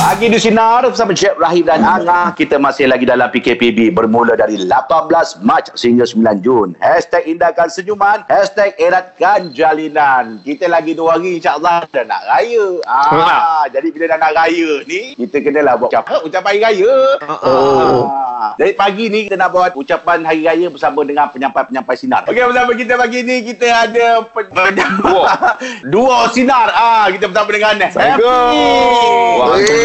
Pagi di Sinar bersama Jeb Rahim dan Angah. Kita masih lagi dalam PKPB bermula dari 18 Mac sehingga 9 Jun. Hashtag indahkan senyuman. Hashtag eratkan jalinan. Kita lagi dua hari insyaAllah dah nak raya. Ah, jadi bila dah nak raya ni, kita kenalah buat ucapan, ucapan hari raya. Oh. Ah. Jadi pagi ni kita nak buat ucapan hari raya bersama dengan penyampai-penyampai Sinar. Okey, bersama kita pagi ni kita ada pen- Duo. Duo Sinar. Ah, kita bersama dengan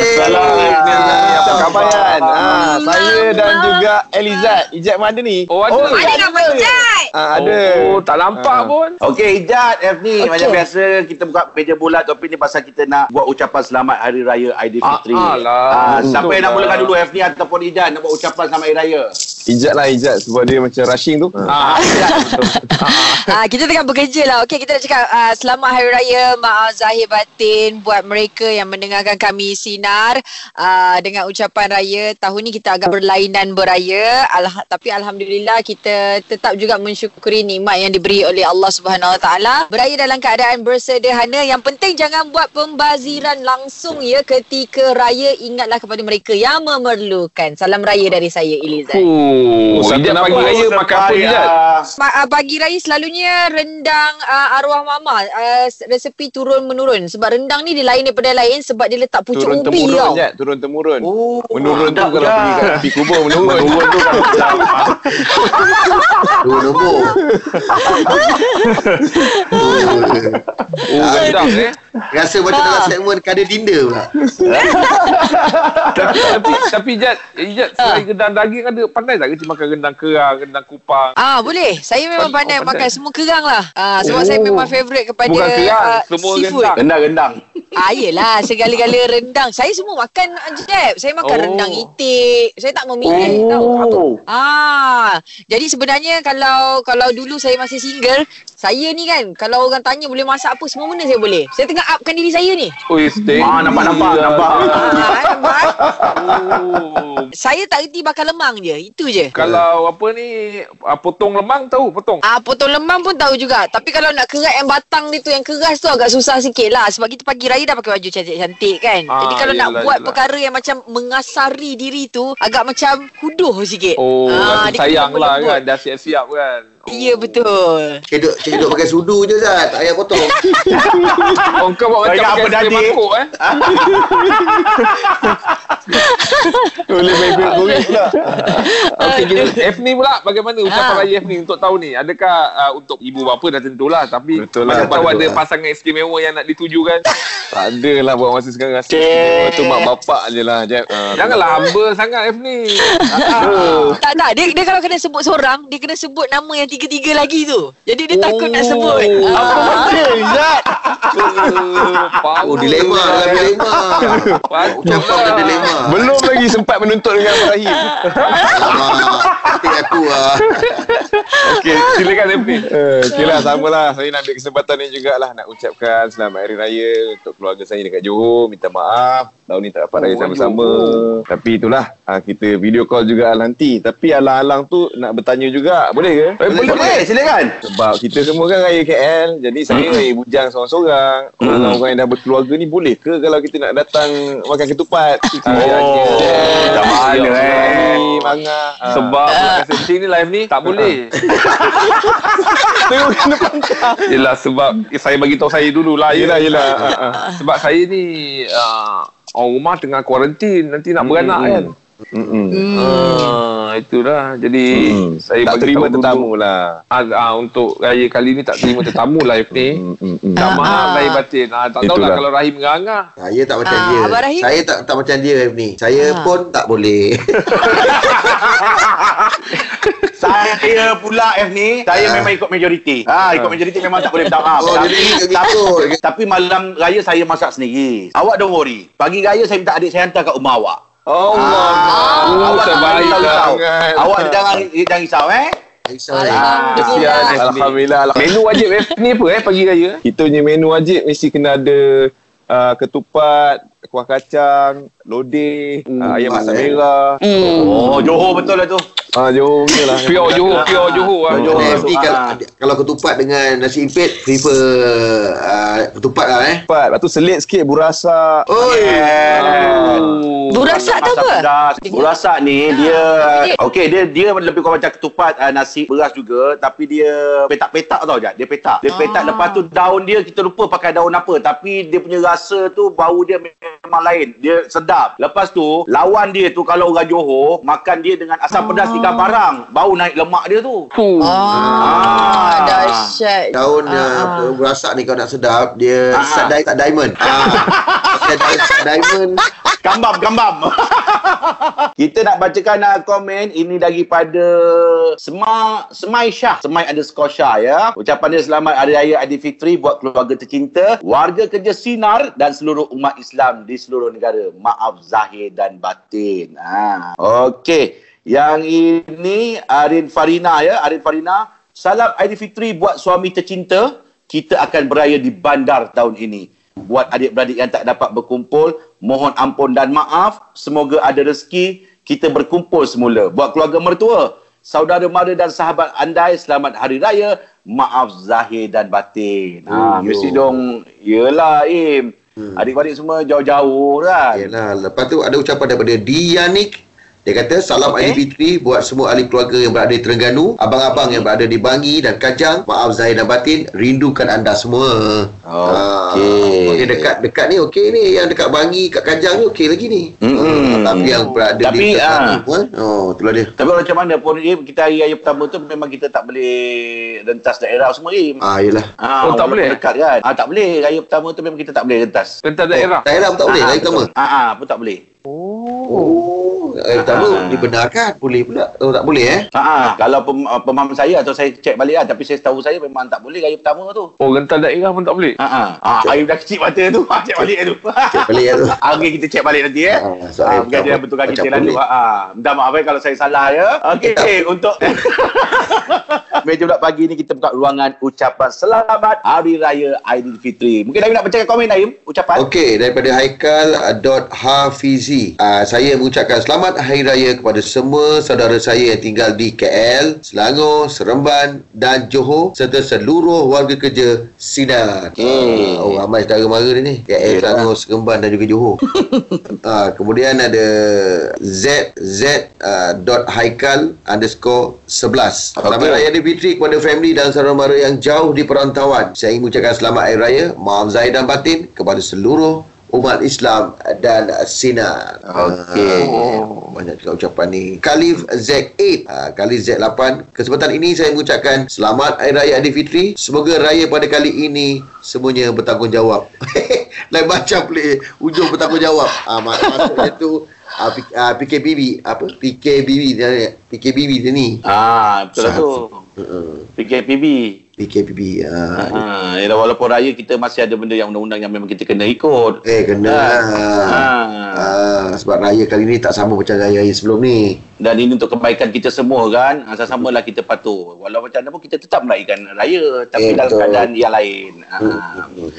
Waalaikumsalam. Apa khabar Yan? Ha, saya dan juga Elizad. Ijat mana ni? Oh, ada. Oh, ada nama Ijat. Ha, ada. Oh, tak nampak Ah. pun. Okey, Ijat, F ni. Okey. Macam biasa, kita buka meja bulat. Topik ni pasal kita nak buat ucapan selamat Hari Raya Aidilfitri. Ah, alah. Ah, siapa yang nak lah. mulakan dulu, F ni ataupun Ijat nak buat ucapan selamat Hari Raya? Ijat lah Ijat sebab dia macam rushing tu. Ha. Ah, Ah, kita tengah bekerja lah. Okey, kita nak cakap uh, selamat Hari Raya, maaf zahir batin buat mereka yang mendengarkan kami sinar uh, dengan ucapan raya. Tahun ni kita agak berlainan beraya, Alha- tapi alhamdulillah kita tetap juga mensyukuri nikmat yang diberi oleh Allah Subhanahu Wa Taala. Beraya dalam keadaan bersederhana. Yang penting jangan buat pembaziran langsung ya ketika raya. Ingatlah kepada mereka yang memerlukan. Salam raya dari saya Eliza. Oh, Ijat nama. pagi raya makan apa Ijat? Ah, Ma- uh, pagi raya selalunya rendang uh, arwah mama uh, resepi turun menurun sebab rendang ni dia lain daripada lain sebab dia letak pucuk Turun ubi temurun tau. Ijat. Turun temurun. Oh, Menurun tu kalau pergi kat tepi kubur menurun. Menurun tu kalau. Dua nombor. Oh, rendang eh. Rasa macam dalam segmen kada dinda pula. tapi, tapi, tapi Ijat, Ijat selain rendang daging ada pandai tak kerja makan rendang kerang, rendang kupang? Ah boleh. Saya memang Oh, pandai pandai. makan semua kerang lah. Ah sebab Oh. saya memang favourite kepada Bukan kerang, ah, semua seafood. rendang. Rendang-rendang. Ah yelah segala-gala rendang. Saya semua makan Jeb. Saya makan Oh. rendang itik. Saya tak memilih tau. Oh. Ah, jadi sebenarnya kalau kalau dulu saya masih single, saya ni kan kalau orang tanya boleh masak apa semua benda saya boleh. Saya tengah upkan diri saya ni. Oh, steak. Ah, nampak, nampak, nampak. Ah, nampak? Oh. Saya tak reti bakar lemang je. Itu je. Kalau apa ni, ah, potong lemang tahu potong? Ah potong lemang pun tahu juga. Tapi kalau nak kerat yang batang ni tu yang keras tu agak susah sikit lah. Sebab kita pagi raya dah pakai baju cantik-cantik kan. Ah, Jadi kalau nak yelah, buat yelah. perkara yang macam mengasari diri tu agak macam huduh sikit. Oh, Ah, dia sayang lah kan. Dah siap-siap kan. Ya betul. Cedok cedok pakai sudu je Zat. Tak payah potong. Oh, kau buat macam pakai apa spray tadi? mangkuk eh. Boleh main goreng pula. Okey, kita F ni pula bagaimana ucapan Ah. raya F ni untuk tahun ni? Adakah uh, untuk ibu bapa dah tentulah tapi Betul lah, mana tahu ada lah. pasangan istimewa yang nak dituju kan? Tak ada lah buat masa sekarang. Rasa tu mak bapak je lah Jeb. Ha, Janganlah hamba sangat F ni. Tak tak dia, dia kalau kena sebut seorang dia kena sebut nama yang tiga-tiga lagi tu. Jadi dia takut nak sebut. Apa Ah. benda Zat? Oh, dilema lah dilema. Ucapan dia dilema. Belum lagi sempat menuntut dengan Abang Rahim. Hati aku lah. Okey, silakan ni. Uh, okay lah, sama lah. Saya nak ambil kesempatan ni jugalah nak ucapkan selamat Hari Raya untuk keluarga saya dekat Johor. Minta maaf. Tahun ni tak dapat raya Oh, sama-sama. Tapi itulah, ah, kita video call juga nanti. Tapi alang-alang tu nak bertanya juga. Boleh ke? Eh, boleh, Boleh, silakan. Sebab kita semua kan raya KL. Jadi saya raya bujang seorang-seorang. Orang-orang yang dah berkeluarga ni boleh ke kalau kita nak datang makan ketupat? Oh, dah mana, eh? Manga. Sebab buat setting ni live ni tak boleh. Tengok kena pantang. Yelah sebab saya bagi tahu saya dulu lah. Yelah, yelah. Ah, ah. Sebab saya ni uh, orang rumah tengah kuarantin nanti nak beranak Hmm. kan. Mm-mm. Ah, itulah. Jadi Hmm. saya tak bagi terima tetamu dulu. lah. Ah, ah, untuk raya kali ni tak terima tetamu live ni. Hmm, hmm, hmm. Tak Ah, maaf ah. lahir batin. Ah, tak tahulah kalau Rahim ngangah. Saya tak macam Ah, dia. Abang Rahim? Saya tak tak macam dia ni. Saya Ah. pun tak boleh. Saya pula F ni, saya Ah. memang ikut majoriti. Ha, ikut majoriti memang tak boleh minta maaf. Oh, tapi, tapi, tapi malam raya saya masak sendiri. Awak don't worry. Pagi raya saya minta adik saya hantar kat rumah awak. Allah. Ah, awak jangan terbaik risau-risau. sangat. Awak jangan jangan risau eh. Risau. Alhamdulillah. Kesian. Alhamdulillah. Menu wajib F ni apa eh pagi raya? Kita punya menu wajib mesti kena ada uh, ketupat, kuah kacang, lodeh, Hmm, uh, ayam masak eh. merah. Hmm. Oh, Johor betul lah tu. Ah, Johor punya lah. Pure Johor, pure Johor lah. Johor. Johor. masuk, kalau, ah. kalau ketupat dengan nasi impit, prefer uh, ketupat lah eh. Cepat. Lepas tu selit sikit burasa. Oi. Oh. Burasak tu apa? Pedas. Burasak ni dia okey dia dia lebih kurang macam ketupat uh, nasi beras juga tapi dia petak-petak tau Jad. Dia petak. Dia petak Ah. lepas tu daun dia kita lupa pakai daun apa tapi dia punya rasa tu bau dia memang lain. Dia sedap. Lepas tu lawan dia tu kalau orang Johor makan dia dengan asam pedas ikan parang. Bau naik lemak dia tu. Tu. Ah, dahsyat. Daun Ah, uh, berasak ni kalau nak sedap, dia Ah. sat, di- sat diamond. Ah. Sat diamond. Gambam, gambam. Kita nak bacakan uh, komen ini daripada Sema Semai Syah. Semai underscore Syah ya. Ucapan dia selamat Hari Raya Aidilfitri buat keluarga tercinta, warga kerja Sinar dan seluruh umat Islam di seluruh negara. Maaf zahir dan batin. Ha. Okey. Yang ini Arin Farina ya. Arin Farina. Salam Aidilfitri buat suami tercinta. Kita akan beraya di bandar tahun ini. Buat adik-beradik yang tak dapat berkumpul, mohon ampun dan maaf. Semoga ada rezeki kita berkumpul semula. Buat keluarga mertua, saudara mara dan sahabat andai, selamat hari raya. Maaf zahir dan batin. Ha, mesti dong, yelah Im. Adik-beradik semua jauh-jauh kan. Yalah, lepas tu ada ucapan daripada Dianik. Dia kata, salam Okey. Aidilfitri buat semua ahli keluarga yang berada di Terengganu, abang-abang yang berada di Bangi dan Kajang. Maaf Zahir dan Batin, rindukan anda semua. Okey. Ah, okey, dekat-dekat ni okey ni. Yang dekat Bangi, kat Kajang ni okey lagi ni. Ah, tapi yang berada Tapi, di Terengganu, ah. ah. oh, itulah dia. Tapi macam mana pun Im, kita hari raya pertama tu memang kita tak boleh rentas daerah semua Im. Ah, yelah. Ah, Oh, tak walaupun boleh? Dekat kan. Ah, tak boleh. Raya pertama tu memang kita tak boleh rentas. Tentang daerah. Daerah pun tak boleh, Ah, hari pertama. Ah, ah, pun tak boleh. Oh, hari pertama Ah. dibenarkan. Boleh pula. Oh, tak boleh eh? Ha kalau pem, uh, pemahaman saya atau saya cek balik lah tapi saya tahu saya memang tak boleh raya pertama tu. Oh, rentan daerah pun tak boleh. Ha ah. Ah, air dah kecil mata tu. Cek balik tu. Cek balik tu. Okey kita cek balik nanti eh. So Ah, air mungkin dia betulkan macam kita lalu. Ha. Minta maaf eh kalau saya salah ya. Okey untuk Meja bulat pagi ni kita buka ruangan ucapan selamat Hari Raya Aidilfitri. Mungkin Naim nak bacakan komen Naim ucapan. Okey, daripada Haikal uh, dot Hafizi. Uh, saya mengucapkan selamat Hari Raya kepada semua saudara saya yang tinggal di KL, Selangor, Seremban dan Johor serta seluruh warga kerja Sinar. Okey. Uh, oh, ramai saudara mara dia ni. KL, Yelah. Selangor, Seremban dan juga Johor. uh, kemudian ada Z Z uh, dot Haikal underscore 11. Selamat. Raya Aidilfitri kepada family dan saudara mara yang jauh di perantauan. Saya ingin mengucapkan selamat Hari Raya, maaf zahir dan batin kepada seluruh umat Islam dan Sinar. Okey. Ah, banyak juga ucapan ni. Khalif Z8, ah, Khalif Z8. Kesempatan ini saya mengucapkan selamat Hari Raya Aidilfitri. Semoga raya pada kali ini semuanya bertanggungjawab. Lain macam boleh ujung bertanggungjawab. Ah, mak- maksudnya tu ah, P- ah, PKBB apa? PKBB PKBB ni. Ah, betul lah tu. Uh, PKPB. PKBB. Ah, Ha, yalah, walaupun raya kita masih ada benda yang undang-undang yang memang kita kena ikut. Eh kena Ah. lah. Ah. Ah, sebab raya kali ni tak sama macam raya-raya sebelum ni. Dan ini untuk kebaikan kita semua kan. Ha, Sama-samalah kita patuh. Walau macam mana pun kita tetap merayakan raya. Tapi Eh, dalam betul. keadaan yang lain. Ha.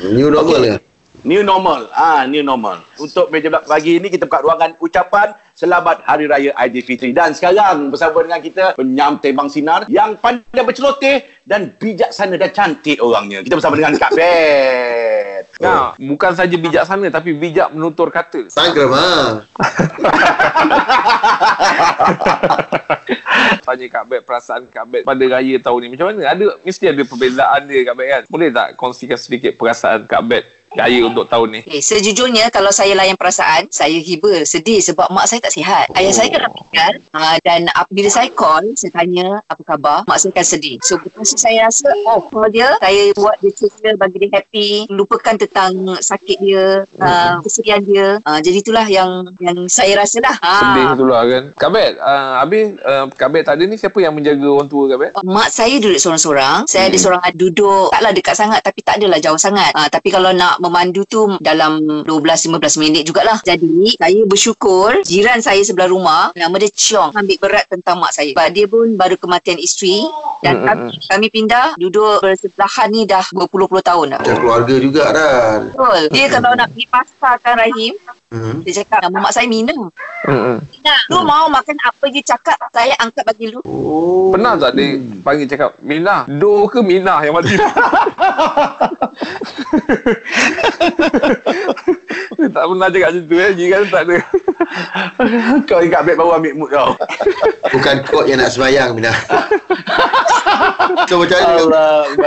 New normal Okey. ke? New normal. Ah, new normal. Untuk meja belak pagi ini kita buka ruangan ucapan selamat Hari Raya Aidilfitri. Dan sekarang bersama dengan kita penyampai Bang Sinar yang pandai berceloteh dan bijaksana dan cantik orangnya. Kita bersama dengan Kak Bet. Nah, bukan saja bijaksana tapi bijak menutur kata. Sanggram ha. Tanya Kak Bet perasaan Kak Bet pada raya tahun ni macam mana? Ada mesti ada perbezaan dia Kak Bet kan? Boleh tak kongsikan sedikit perasaan Kak Bet raya untuk tahun ni? Okay, sejujurnya kalau saya layan perasaan, saya hiba, sedih sebab mak saya tak sihat. Ayah saya kena meninggal uh, dan apabila saya call, saya tanya apa khabar, mak saya akan sedih. So, tu saya rasa, oh, call dia, saya buat dia ceria bagi dia happy, lupakan tentang sakit dia, uh, kesedihan dia. Uh, jadi itulah yang yang saya rasa lah. Ah. Sedih tu lah kan. Kak Bet, uh, habis uh, Kak Bet tak ada ni siapa yang menjaga orang tua Kak Bet? Mak saya duduk seorang-seorang. Saya ada seorang duduk taklah dekat sangat tapi tak adalah jauh sangat. Ha, tapi kalau nak memandu tu dalam 12-15 minit jugalah. Jadi saya bersyukur jiran saya sebelah rumah nama dia Chiong ambil berat tentang mak saya. Sebab dia pun baru kematian isteri dan Mm, kami, kami pindah duduk bersebelahan ni dah berpuluh-puluh tahun dah. Macam keluarga juga kan. Betul. Dia kalau nak pergi pasar kan Rahim, Hmm. Dia cakap nama mak saya Mina. Hmm. Mina, lu mau makan apa je cakap saya angkat bagi lu. Oh. Pernah tak dia panggil cakap Mina Do ke Mina yang mati Dia tak pernah cakap macam tu eh Jiran tak ada Kau ingat beg baru ambil mood kau. Bukan kot yang nak sembahyang, Mina. so, macam mana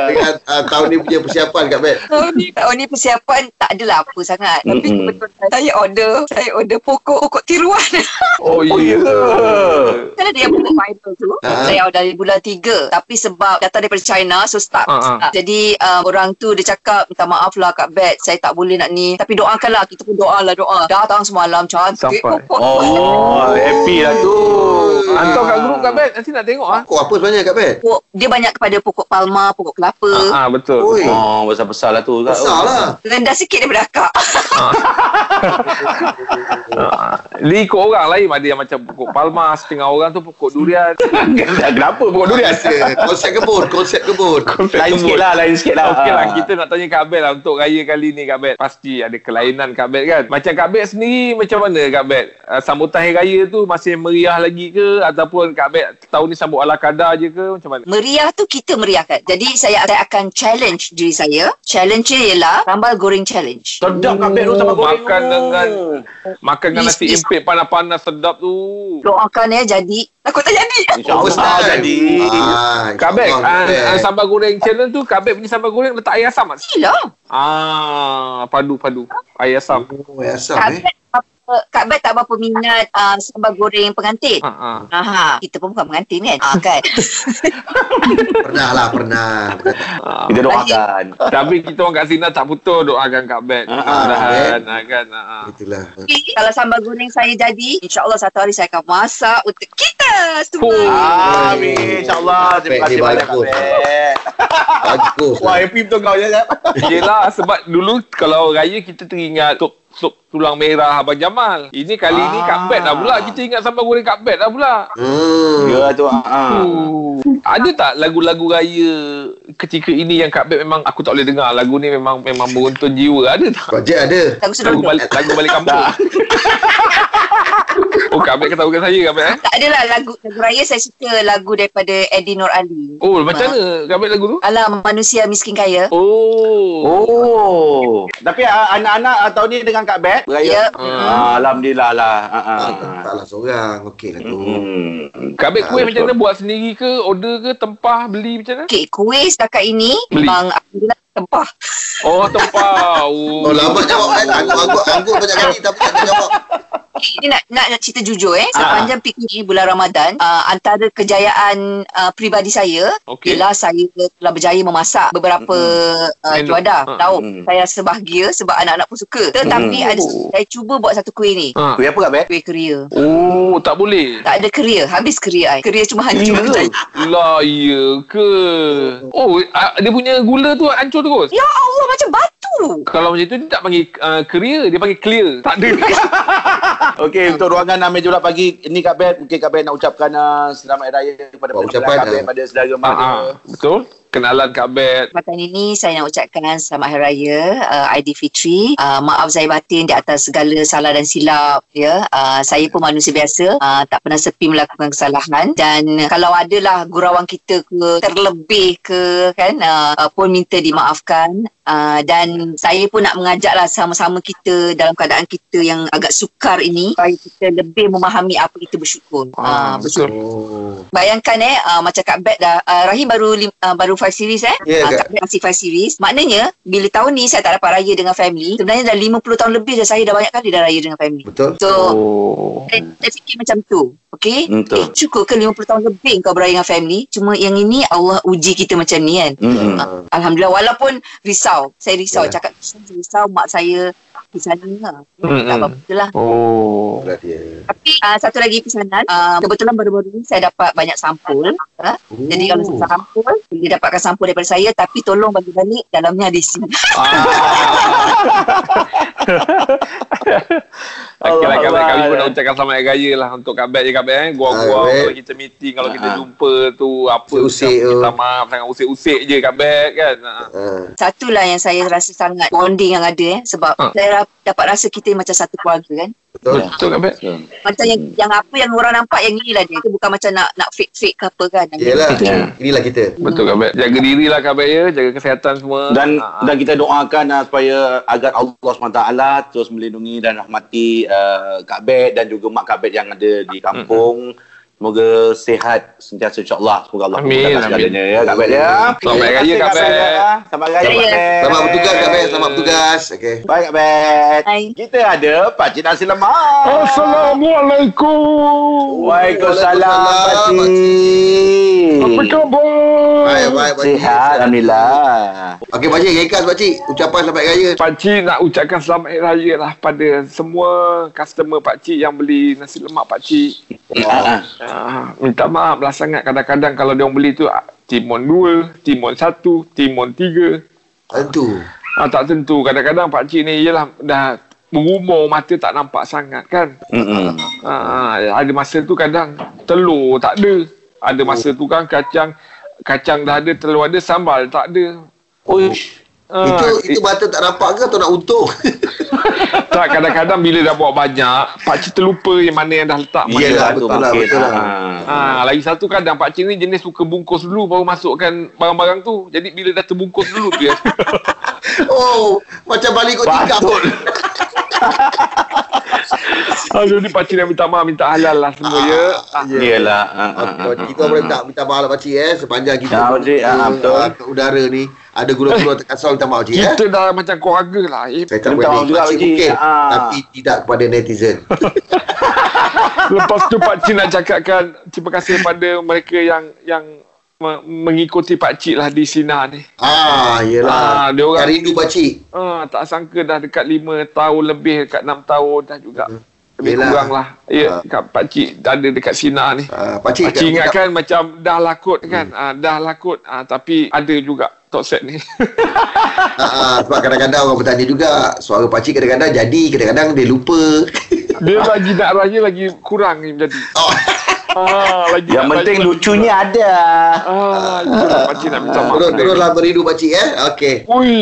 dengan uh, tahun ni punya persiapan Kak Bet? Tahun ni, tahun ni persiapan tak adalah apa sangat. Tapi Mm-mm. kebetulan saya order, saya order pokok pokok tiruan. Oh Oh, ya ya. kan ada yang bulan viral tu. Ah. Saya order dari bulan 3. Tapi sebab datang daripada China, so start. Ah, ah. start. Jadi uh, orang tu dia cakap, minta maaf lah Kak Bet, saya tak boleh nak ni. Tapi doakanlah, kita pun doa lah doa. Datang semalam cantik Sampai. Pokok. Oh, happy lah tu. Hantar kat grup kat Bet Nanti nak tengok ah. Kok apa sebenarnya Kak Bet? Pokok, dia banyak kepada pokok palma, pokok kelapa. Ah, ah betul. Oi. Oh, besar-besar lah tu. Besar lah. Rendah sikit daripada akak. Ah, Dia ikut orang lain ada yang macam pokok palma, setengah orang tu pokok durian. Kenapa pokok durian? Konsep kebun, konsep kebun. Lain sikit lah, lain sikit lah. Okey lah, kita nak tanya Kak Bet lah untuk raya kali ni Kak Bet. Pasti ada kelainan Kak Bet kan. Macam Kak Bet sendiri macam mana Kak Bet? Uh, sambutan hari raya tu masih meriah lagi ke? Ataupun Kak Bet tahun ni sambut ala kadar je ke? Macam mana? Meriah tu kita meriahkan. Jadi saya, saya akan challenge diri saya. Challenge-nya ialah sambal goreng challenge. Sedap kat beg tu sama goreng. Makan tu. dengan Makan dengan nasi impit panas-panas sedap tu. Doakan ya jadi. Takut tak jadi. InsyaAllah jadi. Ah, Kak Bet, ah, Kak Bet. ah, sambal goreng challenge tu Kak Bet punya sambal goreng letak air asam tak? Gila. Ah, padu-padu. Air asam. Oh, asam Kak eh. Kak Bet tak berapa minat uh, sambal goreng pengantin. Ah, ah. Aha, kita pun bukan pengantin kan? Ah, kan? Pernah lah, pernah. ah. Kita doakan. Tapi kita orang kat sini tak putus doakan Kak Bet. Ah, kan. ah. Itulah. Tapi kalau sambal goreng saya jadi, insyaAllah satu hari saya akan masak untuk kita semua. Oh. Amin. InsyaAllah. Terima kasih banyak Kak. Bet. Bagus Wah, happy betul kau. Yelah sebab dulu kalau raya kita teringat sup, sup tulang merah Abang Jamal. Ini kali ni Ah. Kak Bet dah pula. Kita ingat sambal goreng Kak Bet dah pula. Hmm. Ya tu. ah. Uh. Ada tak lagu-lagu raya ketika ini yang Kak Bet memang aku tak boleh dengar. Lagu ni memang memang beruntun jiwa. Ada tak? Bajet ada. Lagu balik, lagu balik kampung. oh Kak Bet ketahukan saya Kak Bet eh? Tak adalah lagu, lagu raya saya suka lagu daripada Eddie Nur Ali. Oh macam mana Kak Bet lagu tu? Alam manusia miskin kaya. Oh. Oh. Tapi ah, anak-anak ah, tahun ni dengan Kak Bet beraya. Ya. Ah, Alhamdulillah lah. Ah, ah, Ah, ah. taklah seorang. Okey lah tu. Hmm. Kak Bet kuih Ah, macam mana? Buat sendiri ke? Order ke? Tempah? Beli macam mana? Okey, kuih setakat ini Beli. memang alhamdulillah tempah. Oh tempah. Oh, Oh, lambat jawab kan. Anggur, anggur banyak kali tapi tak jawab. Ini nak, nak, nak cerita jujur eh. Sepanjang PKP ni bulan Ramadan, uh, antara kejayaan uh, peribadi saya Okey. ialah saya telah berjaya memasak beberapa uh, Menu. juadah. Ah. Tahu, Mm. saya rasa bahagia sebab anak-anak pun suka. Tetapi Mm. ada saya cuba buat satu kuih ni. Ha. Kuih apa Kak? Kuih keria. Oh, tak boleh. Tak ada keria. Habis keria I. Keria cuma hancur. Lah, ya ke? Oh, ah, dia punya gula tu hancur terus? Ya Allah, macam batu. Kalau macam tu, dia tak panggil uh, clear, dia panggil clear. Tak ada. Okey, untuk ruangan meja bulat pagi ini Kak Bet, mungkin Kak Bet nak ucapkan uh, selamat hari raya kepada Buat pendengar ucapan, Kak Bet ah. pada saudara Ah, mara. ah, betul? Kenalan Kak Bet. Kesempatan ini saya nak ucapkan selamat hari raya uh, Aidilfitri. Uh, maaf zahir batin di atas segala salah dan silap ya. Uh, saya pun manusia biasa, uh, tak pernah sepi melakukan kesalahan dan kalau adalah gurauan kita ke terlebih ke kan uh, uh, pun minta dimaafkan. Uh, dan saya pun nak mengajaklah sama-sama kita dalam keadaan kita yang agak sukar ini supaya kita lebih memahami apa itu bersyukur. Ah, Uh, bersyukur. Oh. Bayangkan eh uh, macam Kak Bet dah uh, Rahim baru lim, uh, baru 5 series eh. Ya, Ah, Kak. Bet masih 5 series. Maknanya bila tahun ni saya tak dapat raya dengan family, sebenarnya dah 50 tahun lebih dah saya dah banyak kali dah raya dengan family. Betul? So Oh. saya, saya fikir macam tu. Okay? Betul. Eh, cukup ke 50 tahun lebih kau beraya dengan family? Cuma yang ini Allah uji kita macam ni kan. Hmm. Ah, Alhamdulillah walaupun risau. Saya risau Ya. cakap saya risau mak saya di sana lah. Mm-mm. Tak apa-apa lah. Oh. Dia. Tapi uh, satu lagi pesanan, uh, kebetulan baru-baru ni saya dapat banyak sampul. Uh, Jadi kalau Oh. saya sampul, boleh dapatkan sampul daripada saya tapi tolong bagi balik dalamnya ada isi. Ah. Okey lah, Kak Bet. Kalau Kami pun nak ucapkan selamat hari raya lah untuk Kak Bet je Kak Bet eh. Gua-gua Kak Bet. kalau kita meeting, kalau kita jumpa tu apa Usik-usik tu. minta maaf sangat usik-usik je Kak Bet kan. Ah. Ah. Yang saya rasa sangat bonding yang ada eh sebab Ha. saya dapat rasa kita macam satu keluarga kan. Betul. Betul Kak Bet. Macam yang yang apa yang orang nampak yang inilah dia. Itu bukan macam nak nak fake-fake ke apa kan. Yelah. Ya. Inilah kita. Betul Bet. Jaga diri lah Kak Bet ya. Jaga kesihatan semua. Dan ah. dan kita doakan uh, supaya agar Allah SWT terus melindungi dan rahmati uh, Kak Bet dan juga mak Kak Bet yang ada di kampung. Semoga sihat sentiasa insyaAllah. Semoga Allah Amin, amin. segalanya ya Kak Bet ya. Selamat Raya, Kak Bet. Selamat Raya Kak Bet. Selamat bertugas Kak Bet. Selamat bertugas. Okey. Baik Kak Bet. Kita ada Pakcik Nasi Lemak. Assalamualaikum. Waalaikumsalam Pakcik. Apa khabar? Baik, baik, Pakcik. Sihat Alhamdulillah. Okey Pakcik, ringkas Pakcik. Ucapan selamat raya. Pakcik nak ucapkan selamat hari raya lah pada semua customer Pakcik yang beli nasi lemak Pakcik. Ah, ah. Minta maaf lah sangat kadang-kadang kalau dia orang beli tu timun 2, timun 1, timun 3. Tentu. Ah, tak tentu. Kadang-kadang Pakcik ni ialah dah berumur mata tak nampak sangat kan. Ah, ada masa tu kadang telur tak ada. Ada masa tu kan kacang kacang dah ada, telur ada, sambal tak ada. Uish. Ah, Itu itu mata tak nampak ke atau nak untung? tak kadang-kadang bila dah bawa banyak, pakcik terlupa yang mana yang dah letak mana. Yelah, tu betul lah, betul lah. Ah. Ah, lagi satu kadang pakcik ni jenis suka bungkus dulu baru masukkan barang-barang tu. Jadi bila dah terbungkus dulu dia. oh, macam balik kot tikam. Ah, jadi pakcik nak minta maaf, minta halal lah semua ya. Ah, Yelah. Ah, ah, ah, Okey, kita boleh minta minta maaf lah Pakcik eh sepanjang kita Ya, Pakcik. Ah, betul. ah, ke udara ni ada gurau-gurau terkasar minta maaf Pakcik eh. kita dah macam keluarga lah. Eh. Saya tak Minta boleh maaf juga, Pakcik Pakcik. mungkin Ah. tapi tidak kepada netizen. Lepas tu pakcik nak cakapkan terima kasih kepada mereka yang yang me- mengikuti pakcik lah di Sina ni. ah, yelah. Ah, dia orang rindu Pakcik. Ah, tak sangka dah dekat 5 tahun lebih, dekat 6 tahun dah juga. Lebih Yelah. kurang lah. Ya, Ah. kat pakcik ada dekat Sina ni. Ah, Pakcik, Pakcik ingat kan macam dah lakut kan. Ah, dah lakut. Ah, tapi ada juga top set ni. Ah, ah, sebab kadang-kadang orang bertanya juga suara Pakcik kadang-kadang jadi, kadang-kadang dia lupa. Dia lagi nak raya lagi kurang ni jadi. oh, Ah, lagi Yang penting lagi lucunya ada. kurang. Ah, itulah pakcik nak minta maaf. terus teruslah merindu Pakcik eh. Okey. Ui.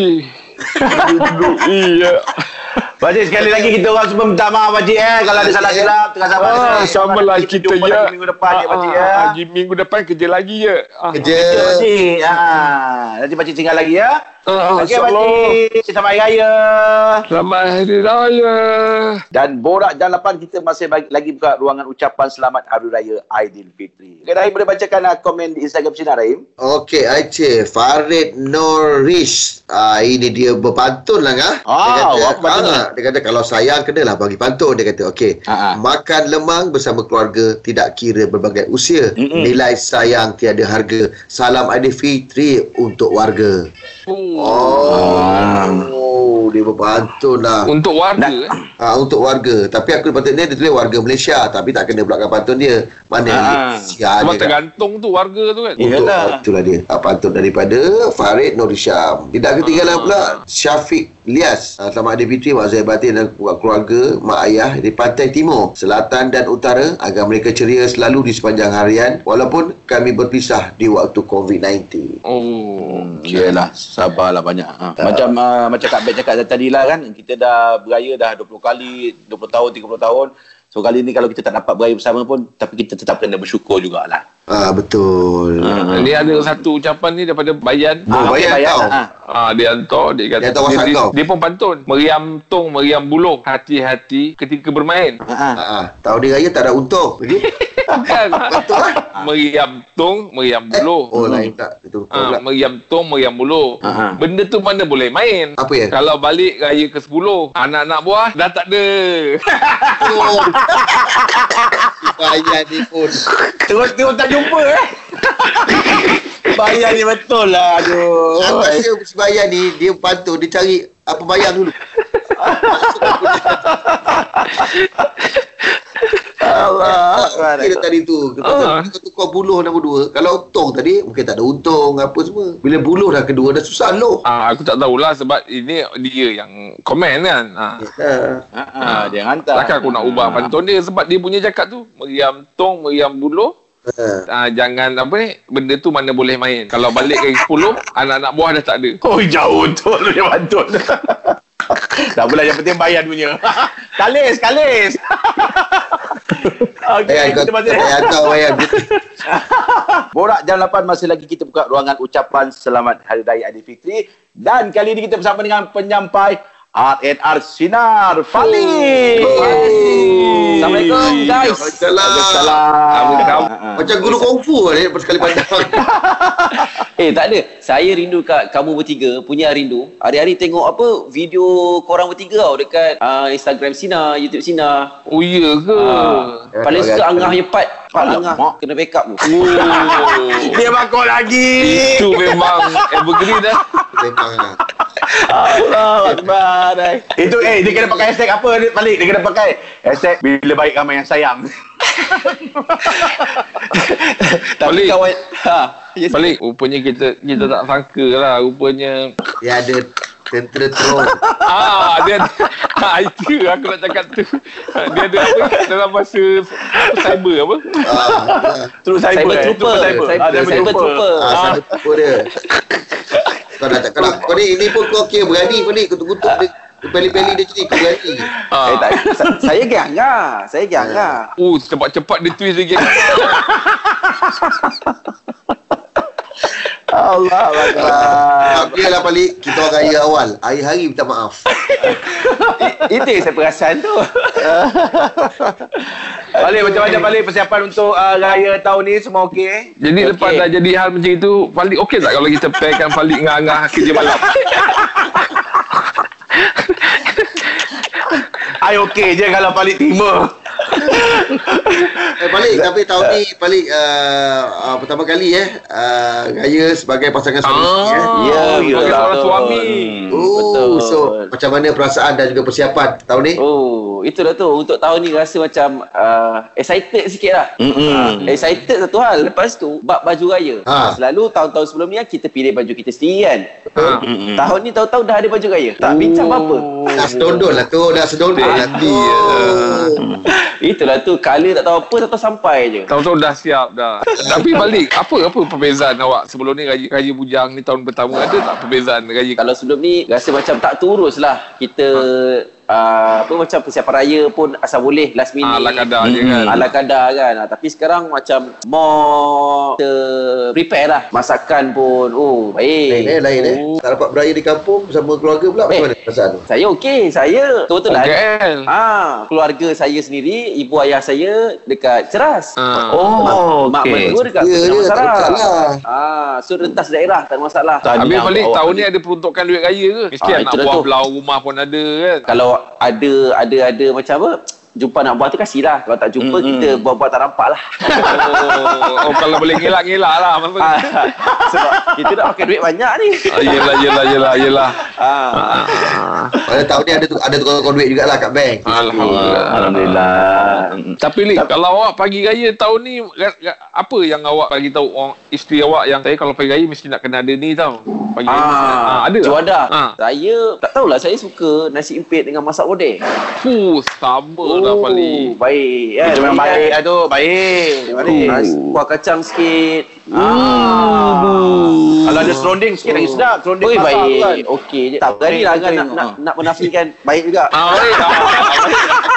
Duduk, iya. Pakcik sekali lagi kita orang semua minta maaf Pakcik eh. Kalau ada salah silap tengah sabar. Ah, sama lah kita jumpa ya. lagi minggu depan ya Pakcik Ah, ya. ah, ah, Minggu depan kerja lagi ya. Ah. Kerja. Ya, Pakcik. Ah, nanti Pakcik tinggal lagi ya. Ah, Okey. Pakcik. Selamat Hari Raya. Selamat Hari Raya. Dan Borak Jalapan kita masih bagi, lagi buka ruangan ucapan selamat Hari Raya Aidilfitri. Okay, Rahim boleh bacakan uh, komen di Instagram Sinar Rahim? Okey, Aice. Farid Norish. Ah, ini dia berpantun lah ngah. Ah, dia apa pantun ah, dia kata kalau sayang kenalah bagi pantun dia kata. Okey. Ah, ah. Makan lemang bersama keluarga tidak kira berbagai usia. Mm-mm. Nilai sayang tiada harga. Salam Aidilfitri untuk warga. Oh. Oh, dia berpantun lah. Untuk warga Nak- eh. Ah, untuk warga. Tapi aku patutnya dia tulis warga Malaysia. Tapi tak kena belakang pantun dia. Mana Ah. Sebab dia. tergantung tu warga tu kan. Untuk Iyalah. itulah dia. Ah, pantun daripada Farid Nur Syam. Tidak ketinggalan pula Syafiq Lias. Ah, selamat Hari Fitri Mak Zahir Batin dan keluarga mak ayah di pantai timur, selatan dan utara agar mereka ceria selalu di sepanjang harian walaupun kami berpisah di waktu COVID-19. Oh. Yelah, sabarlah banyak. Ha. Macam uh, macam Kak Bet cakap tadi lah kan, kita dah beraya dah 20 kali, 20 tahun, 30 tahun. So kali ni kalau kita tak dapat beraya bersama pun, tapi kita tetap kena bersyukur jugalah. Ah betul. Ah. Ni ada satu ucapan ni daripada Bayan. Oh, okey, bayar kau. Ha. Ah, dia hantar dia kata Dia hantar dia, kau? dia, pun pantun. Meriam tong, meriam buluh, hati-hati ketika bermain. Ha. ha. Ah, ah. tahun dia raya tak ada untung. Kan? Betul lah. meriam tong, meriam buluh. Oh lain tak. Itu betul Ah, pula. meriam tong, meriam buluh. Ah, ah. Benda tu mana boleh main? Apa ya? Kalau balik raya ke-10, anak-anak buah dah tak ada. Oh. Bayar ni pun. Terus terus tak jumpa eh. Bayar ni betul lah. Aduh. Aku bayar ni dia pantun dia cari apa bayang dulu. Allah. Kita tadi tu. Kita Ah. kata tukar buluh nombor dua. Kalau untung tadi, mungkin tak ada untung apa semua. Bila buluh dah kedua, dah susah loh. Ah, aku tak tahulah sebab ini dia yang komen kan. Ah. Ha. Ha, ha, dia hantar. Takkan aku nak ubah pantun dia sebab dia punya cakap tu meriam tong, meriam buluh. Ha. Ah, jangan apa ni, benda tu mana boleh main. Kalau balik ke 10, anak-anak buah dah tak ada. Oh, jauh tu dia pantun. tak apalah, yang penting bayar dunia. kalis, kalis. Okey, Eh, kau kita masih... eh, hantar bayar. Borak jam 8 masih lagi kita buka ruangan ucapan selamat Hari Raya Aidilfitri dan kali ini kita bersama dengan penyampai R&R Sinar Fali. Assalamualaikum guys. Waalaikumsalam. Macam guru kungfu ni sekali pandang. Eh tak ada. Saya rindu kat kamu bertiga punya rindu. Hari-hari tengok apa video korang bertiga tau dekat uh, Instagram Sina, YouTube Sina. Oh iya ke? Uh, paling suka Angah punya part. Part Angah Alamak. kena backup tu. Oh. Dia bakal lagi. Itu memang evergreen dah. Memang lah. Allah Akbar. Itu eh dia kena pakai hashtag apa dia balik dia kena pakai hashtag bila baik ramai yang sayang. Tapi Balik. kawan ha, yes. Balik rupanya kita kita tak sangka lah rupanya Dia ada tentera tron. ah dia ada ah, itu aku nak cakap tu dia ada apa dalam bahasa apa cyber apa Ah, Terus cyber. Cyber eh. trooper. Cyber. Cyber, Ah, cyber cyber trooper. trooper. ah, dia. Kau dah tak kau, kau ni ini pun kau kira berani kau ni kutuk-kutuk dia. Peli-peli dia macam ni kau berani. Eh, tak, sa- saya geng Angah. Saya geng Angah. Oh, cepat-cepat dia twist lagi. Allah. Dia lah balik kita orang raya awal. Hari-hari minta maaf. Itu yang saya perasan tu. Balik macam mana balik persiapan untuk uh, raya tahun ni semua okey? Jadi okay. lepas dah jadi hal macam itu, Falik okey tak kalau kita pairkan Falik dengan Angah kerja malam? I okey je kalau balik terima. Eh balik tapi tahun ni balik uh, uh, pertama kali eh uh, raya sebagai pasangan suami isteri eh. Ya, sebagai betul. seorang suami. Oh, Betul. so macam mana perasaan dan juga persiapan tahun ni? Oh, itulah tu. Untuk tahun ni rasa macam uh, excited sikit lah. Uh, excited satu hal. Lepas tu, bab baju raya. Ha. Selalu tahun-tahun sebelum ni kan kita pilih baju kita sendiri kan. Ha. Tahun ni tahu-tahu dah ada baju raya. Tak bincang apa-apa. Dah sedondol lah tu, dah sedondol Ah, lah. Itulah tu. Color tak tahu apa, tak tahu sampai je. Tahu-tahu dah siap dah. Tapi balik, apa apa perbezaan awak sebelum ni raya, raya bujang ni tahun pertama ada tak perbezaan raya Kalau sebelum ni rasa macam tak turus lah. Kita uh, apa macam persiapan raya pun asal boleh last minute. ala kadar je kan? Ala kadar kan. Ah, tapi sekarang macam more ter prepare lah. Masakan pun oh baik. Lain eh, lain eh. Tak dapat beraya di kampung bersama keluarga pula. Macam Eh. mana perasaan tu? Saya okey. Saya betul-betul lah. KL. Ah, keluarga saya sendiri, ibu ayah saya dekat Ceras. Ah. Oh, Mak okey. mentua dekat ya, tak masalah. Ah, so rentas daerah tak ada masalah. Habis balik tahun ni ada peruntukan duit raya ke? Mesti Ah, buah tu. belau rumah pun ada kan? Kalau ada ada ada macam apa? Jumpa nak buat tu kasih lah. Kalau tak jumpa, Mm-mm. kita buat-buat tak nampak lah. Oh, oh kalau boleh ngelak-ngelak lah Ah, Sebab kita nak pakai duit banyak ni. Ah, yelah, yelah, yelah, yelah. Ah. Pada tahun ni ada tu- ada tukar-tukar duit jugalah kat bank. Alhamdulillah. Alhamdulillah. Tapi Lik, kalau awak pagi raya tahun ni, apa yang awak bagi tahu orang isteri awak yang saya kalau pagi raya mesti nak kena ada ni tau. Pagi raya mesti nak- ah, ada? Juada. Ah. Saya tak tahulah saya suka nasi impit dengan masak bodeh. Fuh, sama lah Fali. baik. kan? Itu memang baik kan? lah tu. Baik. Baik. Nasi kuah kacang sikit. Ah. Kalau ada seronding sikit lagi sedap. Seronding Oi tu kan. baik. Okey je. Tak berani lah kan nak, nak, nak menafikan. Baik juga. Ah, baik.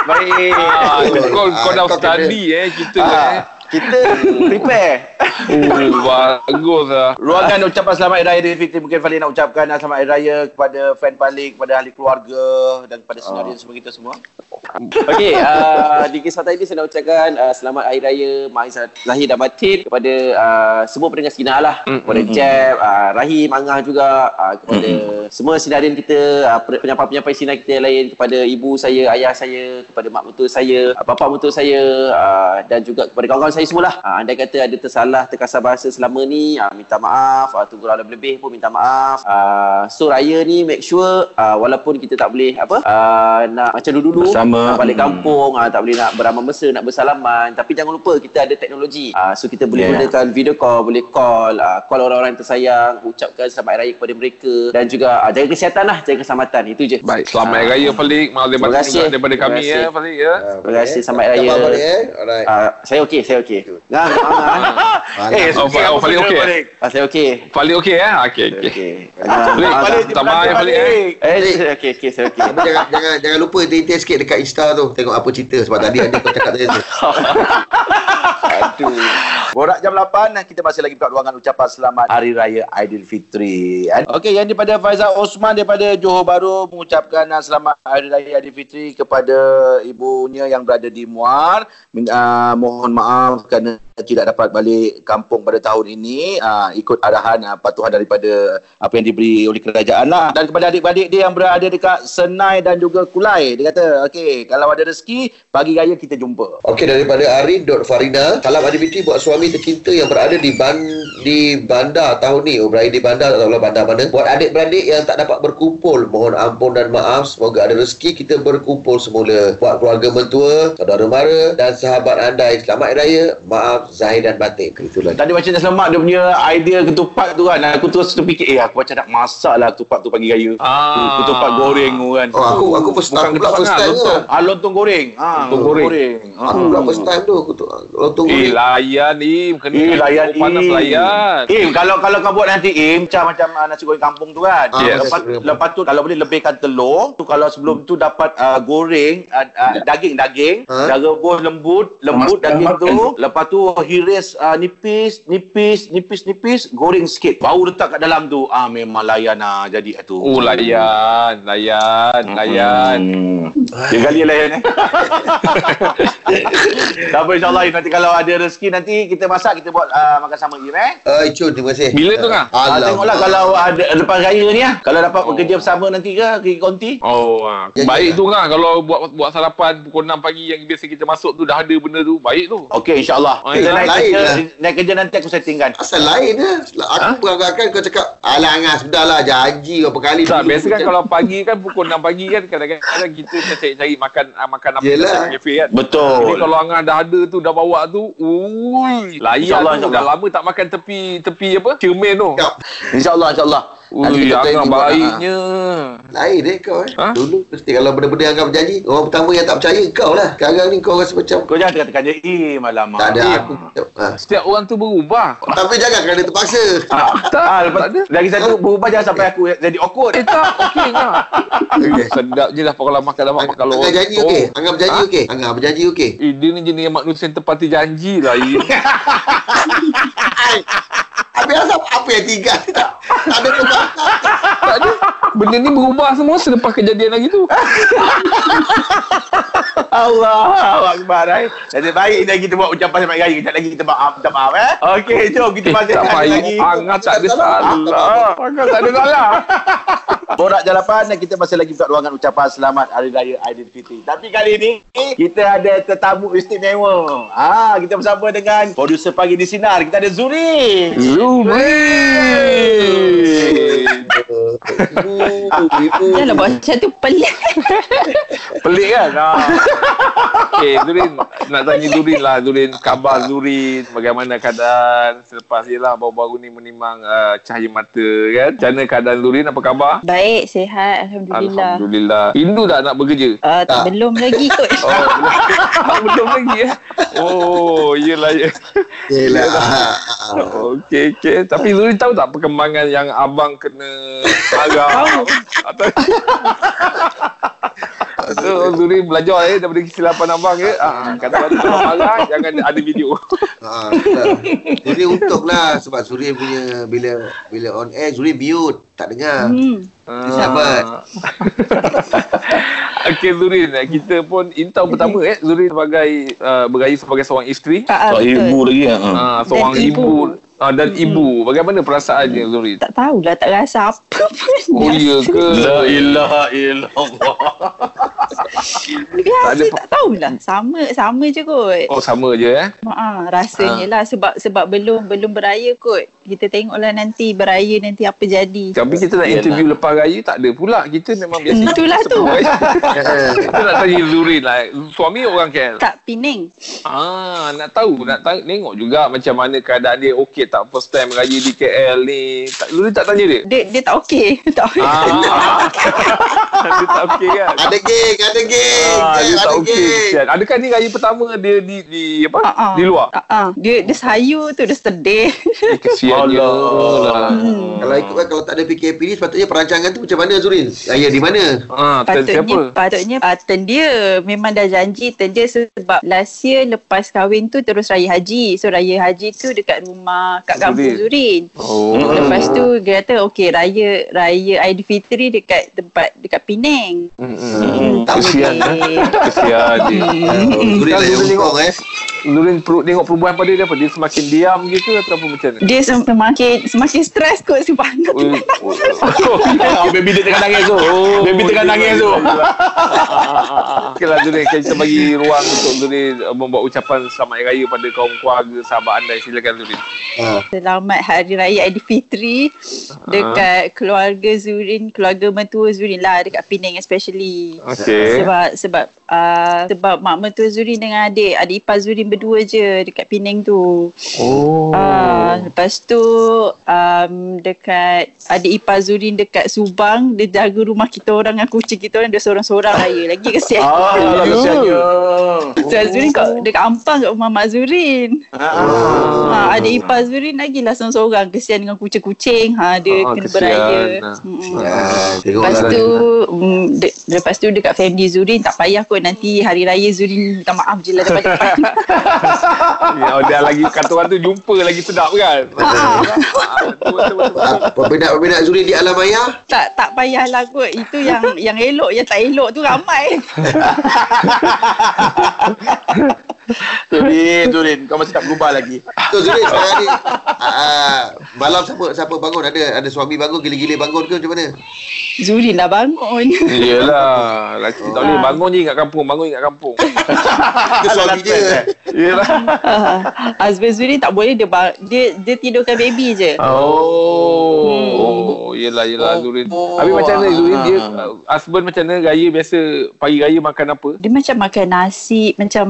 Baik. Ah, kau, kau dah kau study eh, kita Ah, eh. Kita prepare. Oh, bagus lah. Ruangan ucapan selamat Hari Raya Aidilfitri mungkin Fali nak ucapkan uh, selamat Hari Raya kepada fan Fali, kepada ahli keluarga dan kepada senario semua kita semua. Okey, uh, di kesempatan ini saya nak ucapkan uh, selamat Hari Raya Aisyah Zahir dan Batin kepada uh, semua pendengar Sinar lah. Mm, Kepada Jeb, uh, Rahim, Angah juga, uh, kepada semua sinarian kita, uh, pe- penyampai-penyampai sinar kita yang lain, kepada ibu saya, ayah saya, kepada mak mentua saya, uh, bapa mentua saya uh, dan juga kepada kawan-kawan saya semualah. Uh, andai kata ada tersalah, terkasar bahasa selama ni, uh, minta maaf, uh, tunggu lebih-lebih pun minta maaf. Uh, so raya ni make sure uh, walaupun kita tak boleh apa uh, nak macam dulu-dulu Bersama nak balik kampung, ah, tak boleh nak beramal mesra, nak bersalaman. Tapi jangan lupa kita ada teknologi. Ah, so kita boleh Yeah. gunakan video call, boleh call, ah, call orang-orang yang tersayang, ucapkan selamat raya kepada mereka dan juga ah, jaga kesihatan lah, jaga keselamatan. Itu je. Baik, selamat Hari Raya Falik. Maaf Terima daripada, kasih. daripada Terima kami kasih. ya, Falik ya. Terima kasih, selamat Raya. Raya. balik eh. Alright. Ah, saya okey, saya okey. Ngah, ngah, ngah. Eh, Oh, okey, oh, okey, eh? Falik? Ah, okey. Falik okey ya? Okey, okey. Okey. Falik, Ah, Falik, dia tak Falik eh. Eh, saya okey, okey, saya okey. Tapi jangan, jangan, jangan lupa tintin sikit dekat Insta tu. Tengok apa cerita. Sebab tadi ada kau cakap tadi tu. Aduh. Borak jam 8 dan kita masih lagi buka ruangan ucapan selamat Hari Raya Aidilfitri. Okey, yang daripada Faizal Osman daripada Johor Bahru mengucapkan selamat Hari Raya Aidilfitri kepada ibunya yang berada di Muar. Uh, mohon maaf kerana tidak dapat balik kampung pada tahun ini uh, ikut arahan uh, patuhan daripada apa yang diberi oleh kerajaan lah. Dan kepada adik-adik dia yang berada dekat Senai dan juga Kulai. Dia kata, okey, kalau ada rezeki, pagi raya kita jumpa. Okey daripada Arin Dot Farina Salam Adiviti buat suami tercinta yang berada di ban di bandar tahun ni Oh berada di bandar tak tahu lah bandar mana Buat adik-beradik yang tak dapat berkumpul Mohon ampun dan maaf Semoga ada rezeki kita berkumpul semula Buat keluarga mentua, saudara mara dan sahabat andai Selamat Raya Maaf Zahir dan Batin Itulah Tadi macam nak selamat dia punya idea ketupat tu kan. Aku terus terfikir, eh aku macam nak masak lah ketupat tu pagi raya. Ah. Ketupat goreng tu kan. Oh aku aku first time pula first lah, time tu lontong. Ah, lontong goreng. Ah, Lontong goreng. Ah. Aku pula first time tu aku tu lontong Eh, goreng. layan Im. Kena Eh, layan Oh, panas Im. layan. Im, kalau kalau kau buat nanti Im, macam macam uh, nasi goreng kampung tu kan. Ah, Yes. Lepas, nasi goreng lepas tu kalau boleh lebihkan telur, tu kalau sebelum tu dapat uh, goreng uh, uh, daging daging, Ha? dah rebus lembut, lembut daging tu, lepas tu hiris uh, nipis, nipis, nipis, nipis, goreng sikit. Baru letak kat dalam tu. Ah memang layan ah jadi tu. Oh, layan. Layan. Layan. Hmm. Dia kali layan eh. tak apa insyaAllah Im. Nanti kalau ada rezeki nanti kita masak kita buat uh, makan sama Im eh. Eh Cun terima kasih. Bila tu kah? Ah, tengoklah kalau ada lepas raya ni ah. Kalau dapat Oh. bekerja bersama nanti ke pergi konti. Oh, ah. Janji baik lah. tu kan kalau buat buat sarapan pukul 6 pagi yang biasa kita masuk tu dah ada benda tu. Baik tu. Okey insyaAllah. Oh, Kita ya. naik kerja, lah. naik kerja nanti aku settingkan. Asal lain lah. Aku beranggapkan kau cakap Alah Angas sudahlah janji berapa kali Tak, biasa kan macam- kalau pagi kan pukul 6 pagi kan kadang-kadang kita cari-cari makan ah, makan apa Yelah. kafe kan. Betul. Jadi kalau Angah dah ada tu dah bawa tu, ui, layan InsyaAllah, tu. Dah insyaAllah. lama tak makan tepi tepi apa? Cermin tu. InsyaAllah insyaAllah. Ui, buat, baiknya. Lain eh kau eh. Ha? Dulu mesti kalau benda-benda yang kau berjanji, orang pertama yang tak percaya kau lah. Sekarang ni kau rasa macam Kau jangan katakan je Im alamak. tak ada aku. Ha. Setiap orang tu berubah. Tapi jangan kerana terpaksa. Ah, Tak, ah, lepas, tak ada. lagi satu berubah jangan sampai aku jadi awkward. Eh tak, okey Angah. Okey. Sedap je lah kalau makan dapat Ang- kalau Angah janji oh. okey. Angah berjanji Ha? okey. Angah berjanji okey. Eh, dia ni jenis manusia yang tepati janji lah. Habis asal apa yang tinggal tak? Tak ada kebanggaan. tak ada. Benda ni berubah semua selepas kejadian lagi tu. Allah Akbar eh. Jadi baik dah kita buat ucapan selamat raya. Kejap lagi kita maaf, minta maaf eh. Okey, jom kita Eh, masih tak lagi. Angah tak ada salah. Angah tak ada salah. Borak Jalapan dan kita masih lagi buka ruangan ucapan selamat Hari Raya Aidilfitri. Tapi kali ini kita ada tetamu istimewa. Ah, kita bersama dengan produser pagi di sinar. Kita ada Zuri. Ibu, ibu. Janganlah buat macam tu pelik. Pelik kan? Ah. Okay, Zurin. Nak tanya Zurin lah. Zurin, khabar Zurin. Bagaimana keadaan selepas je lah baru-baru ni menimang uh, cahaya mata kan. Macam mana keadaan Zurin? Apa khabar? Baik, sihat. Alhamdulillah. Alhamdulillah. Rindu tak nak bekerja? Uh, Tak. belum lagi kot. Oh, belum, belum lagi ya. Oh, iyalah ya. Yelah. Okey, okey. Tapi Zurin tahu tak perkembangan yang abang kena marah? Atau Atau Zurin belajar eh daripada kesilapan abang ya. Ah, kata-kata kalau marah jangan ada video. Ha, tak. Suri untuklah sebab Suri punya bila bila on air Suri mute, tak dengar. Hmm. Sahabat. Okey Zurin, kita pun intau pertama eh Zurin sebagai uh, bergaya sebagai seorang isteri. Ah, ah, betul. lagi ya. Uh, seorang Dan ibu, ibu. uh, dan ibu. Bagaimana perasaannya Zurin? Tak tahulah, tak rasa apa pun. Oh iya ke? La ilaha illallah. Biasa ada tak, tahulah. Sama sama je kot. Oh sama je eh. Ha, rasanya lah sebab sebab belum belum beraya kot. Kita tengoklah nanti beraya nanti apa jadi. Tapi kita nak interview lepas raya tak ada pula. Kita memang biasa. Itulah tu. kita nak tanya Lurin lah. Suami orang KL. Tak Penang. Ah, nak tahu, nak tahu, tengok juga macam mana keadaan dia okey tak first time raya di KL ni. Tak, Lurin tak tanya dia? Dia dia tak okey. tak okey. Ah, dia tak okey kan? Ada geng, ada geng. Ah, dia tak ada okey. kesian. Adakah ni raya pertama dia di di apa? Ah. Di luar? Ah. Dia dia sayur tu dia sedih. Eh, kesiannya lah. Kalau ikutkan kalau tak ada PKP ni sepatutnya perancangan tu macam mana Zurin? Raya di mana? Ah, Patutnya siapa? patutnya uh, turn dia memang dah janji turn dia sebab last year lepas kahwin tu terus raya haji. So raya haji tu dekat rumah kat kampung Zurin. Zurin. Oh. Lepas tu dia kata okey raya raya Aidilfitri dekat tempat dekat Penang. Hmm, tak kesian eh. Kesian dia. Zurin lah yang Zurin Hong Kong eh. Lurin perlu tengok perubahan pada dia apa? Dia semakin diam gitu ataupun macam mana? Dia sem- semakin semakin stres kot sebab anak tu. Oh, oh, baby dia tengah nangis tu. Oh, baby tengah nangis tu. Okey lah Zurin, kita bagi ruang untuk Zurin uh, membuat ucapan selamat hari raya pada kaum keluarga, sahabat anda. Silakan Zurin. Ha. Selamat Hari Raya Aidilfitri dekat keluarga Zurin, keluarga mentua Zurin lah dekat Penang especially. Okey. Sebab sebab uh, sebab mak mentua Zurin dengan adik adik ipar Zurin berdua je dekat Penang tu. Oh. Ah, lepas tu um, dekat adik ipar Zurin dekat Subang dia jaga rumah kita orang dengan kucing kita orang dia seorang-seorang raya lagi kesian. Ah, lah kesiannya. So, Zurin kat, dekat Ampang kat rumah Mak Zurin. Ha, adik ipar Zurin lagi lah seorang-seorang kesian dengan kucing-kucing. Ha, dia Ah, kena kesian. beraya. Ah. Ya, tengok Lepas lah. tu mm, de, Lepas tu dekat family Zurin Tak payah kot Nanti hari raya Zurin Minta maaf je lah depan-depan Ya, oh, dia lagi kata orang tu jumpa lagi sedap kan? Ah, betul. Ah, Peminat-peminat Zurin di alam maya Tak tak payahlah kot Itu yang yang elok Yang tak elok tu ramai Zurin, Zurin. Kau masih tak berubah lagi. Tu Zurin sekarang ni ah, Malam siapa siapa bangun Ada ada suami bangun Gila-gila bangun ke macam mana Zurin dah bangun Yelah, lelaki tak boleh bangun je ingat kampung, bangun ingat kampung. Ke suami dia Yelah. Husband Zurin tak boleh Dia ba- dia, dia tidurkan baby je Oh, yelah, yelah, Zurin. Habis macam mana Zurin? Dia, uh, husband macam mana raya biasa, pagi raya makan apa? Dia macam makan nasi Macam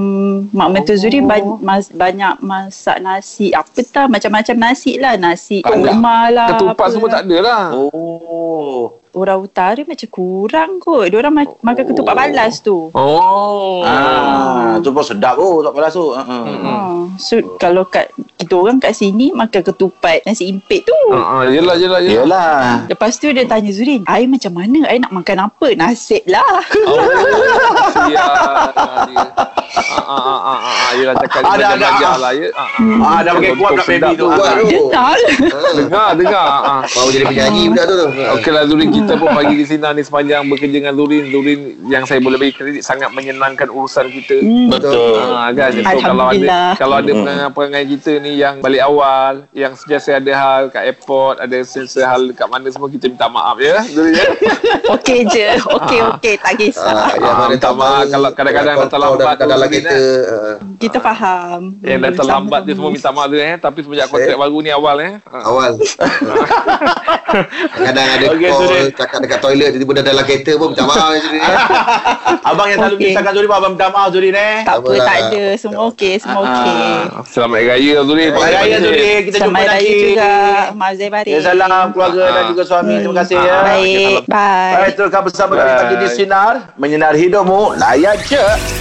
Mak mentua Zurin ban- mas- Banyak masak nasi Apa tak Macam-macam nasi lah Nasi kurma lah Ketupat semua lah. tak ada lah. Oh. Orang utara macam kurang kot Dia orang ma- makan ketupat balas tu Oh. Ah, tu pun sedap tu tak palas tu. Ha. Hmm. Ha. So kalau kat kita orang kat sini makan ketupat nasi impit tu. Ah, yelah, yelah, yelah. Yalah. Lepas tu dia tanya Zurin, "Ai macam mana? Ai nak makan apa? Nasib lah." Oh. Ah, ah, ah, ah, ah, yelah cakap Ada, dia ada, ah. lah ya. Ah, dah pakai kuat pula baby tu. Dengar. Dengar, dengar. Baru jadi penyanyi budak tu tu Okeylah Zurin kita pun pagi di sini ni sepanjang bekerja dengan Zurin Zurin yang saya boleh bagi kredit sangat menyenangkan urusan kita. Hmm. Betul. Ha, kan so, kalau ada kalau ada perangai-perangai kita ni yang balik awal yang sejasa ada hal kat airport ada sensor hal kat mana semua kita minta maaf ya Zurin ya. Okey je. Okey okey tak Ah, kisah. Ah, mana minta maaf kalau kadang-kadang kau- datang kau lambat dah tu, dalam Zurin, kereta ah. Kita faham. yang datang lambat dia semua minta maaf dia eh tapi semenjak kontrak baru ni awal eh. Ha. Awal Kadang ada Okey, call. Cakap dekat toilet Tiba-tiba dah dalam kereta pun Minta maaf Zurin Abang yang selalu Okey. kisahkan Zurin abang minta maaf Zurin eh. Tak apa tak ada. Semua okey, semua okey. Ah, Selamat Hari Raya Zurin. Hari Raya Zurin. Kita jumpa Selamat Raya juga. Maaf Zai Baris. Ya salam keluarga dan Ah. juga suami. Terima kasih ya. Baik. Bye. Baik, teruskan bersama kami pagi di Sinar. Menyinar hidupmu. Layan je.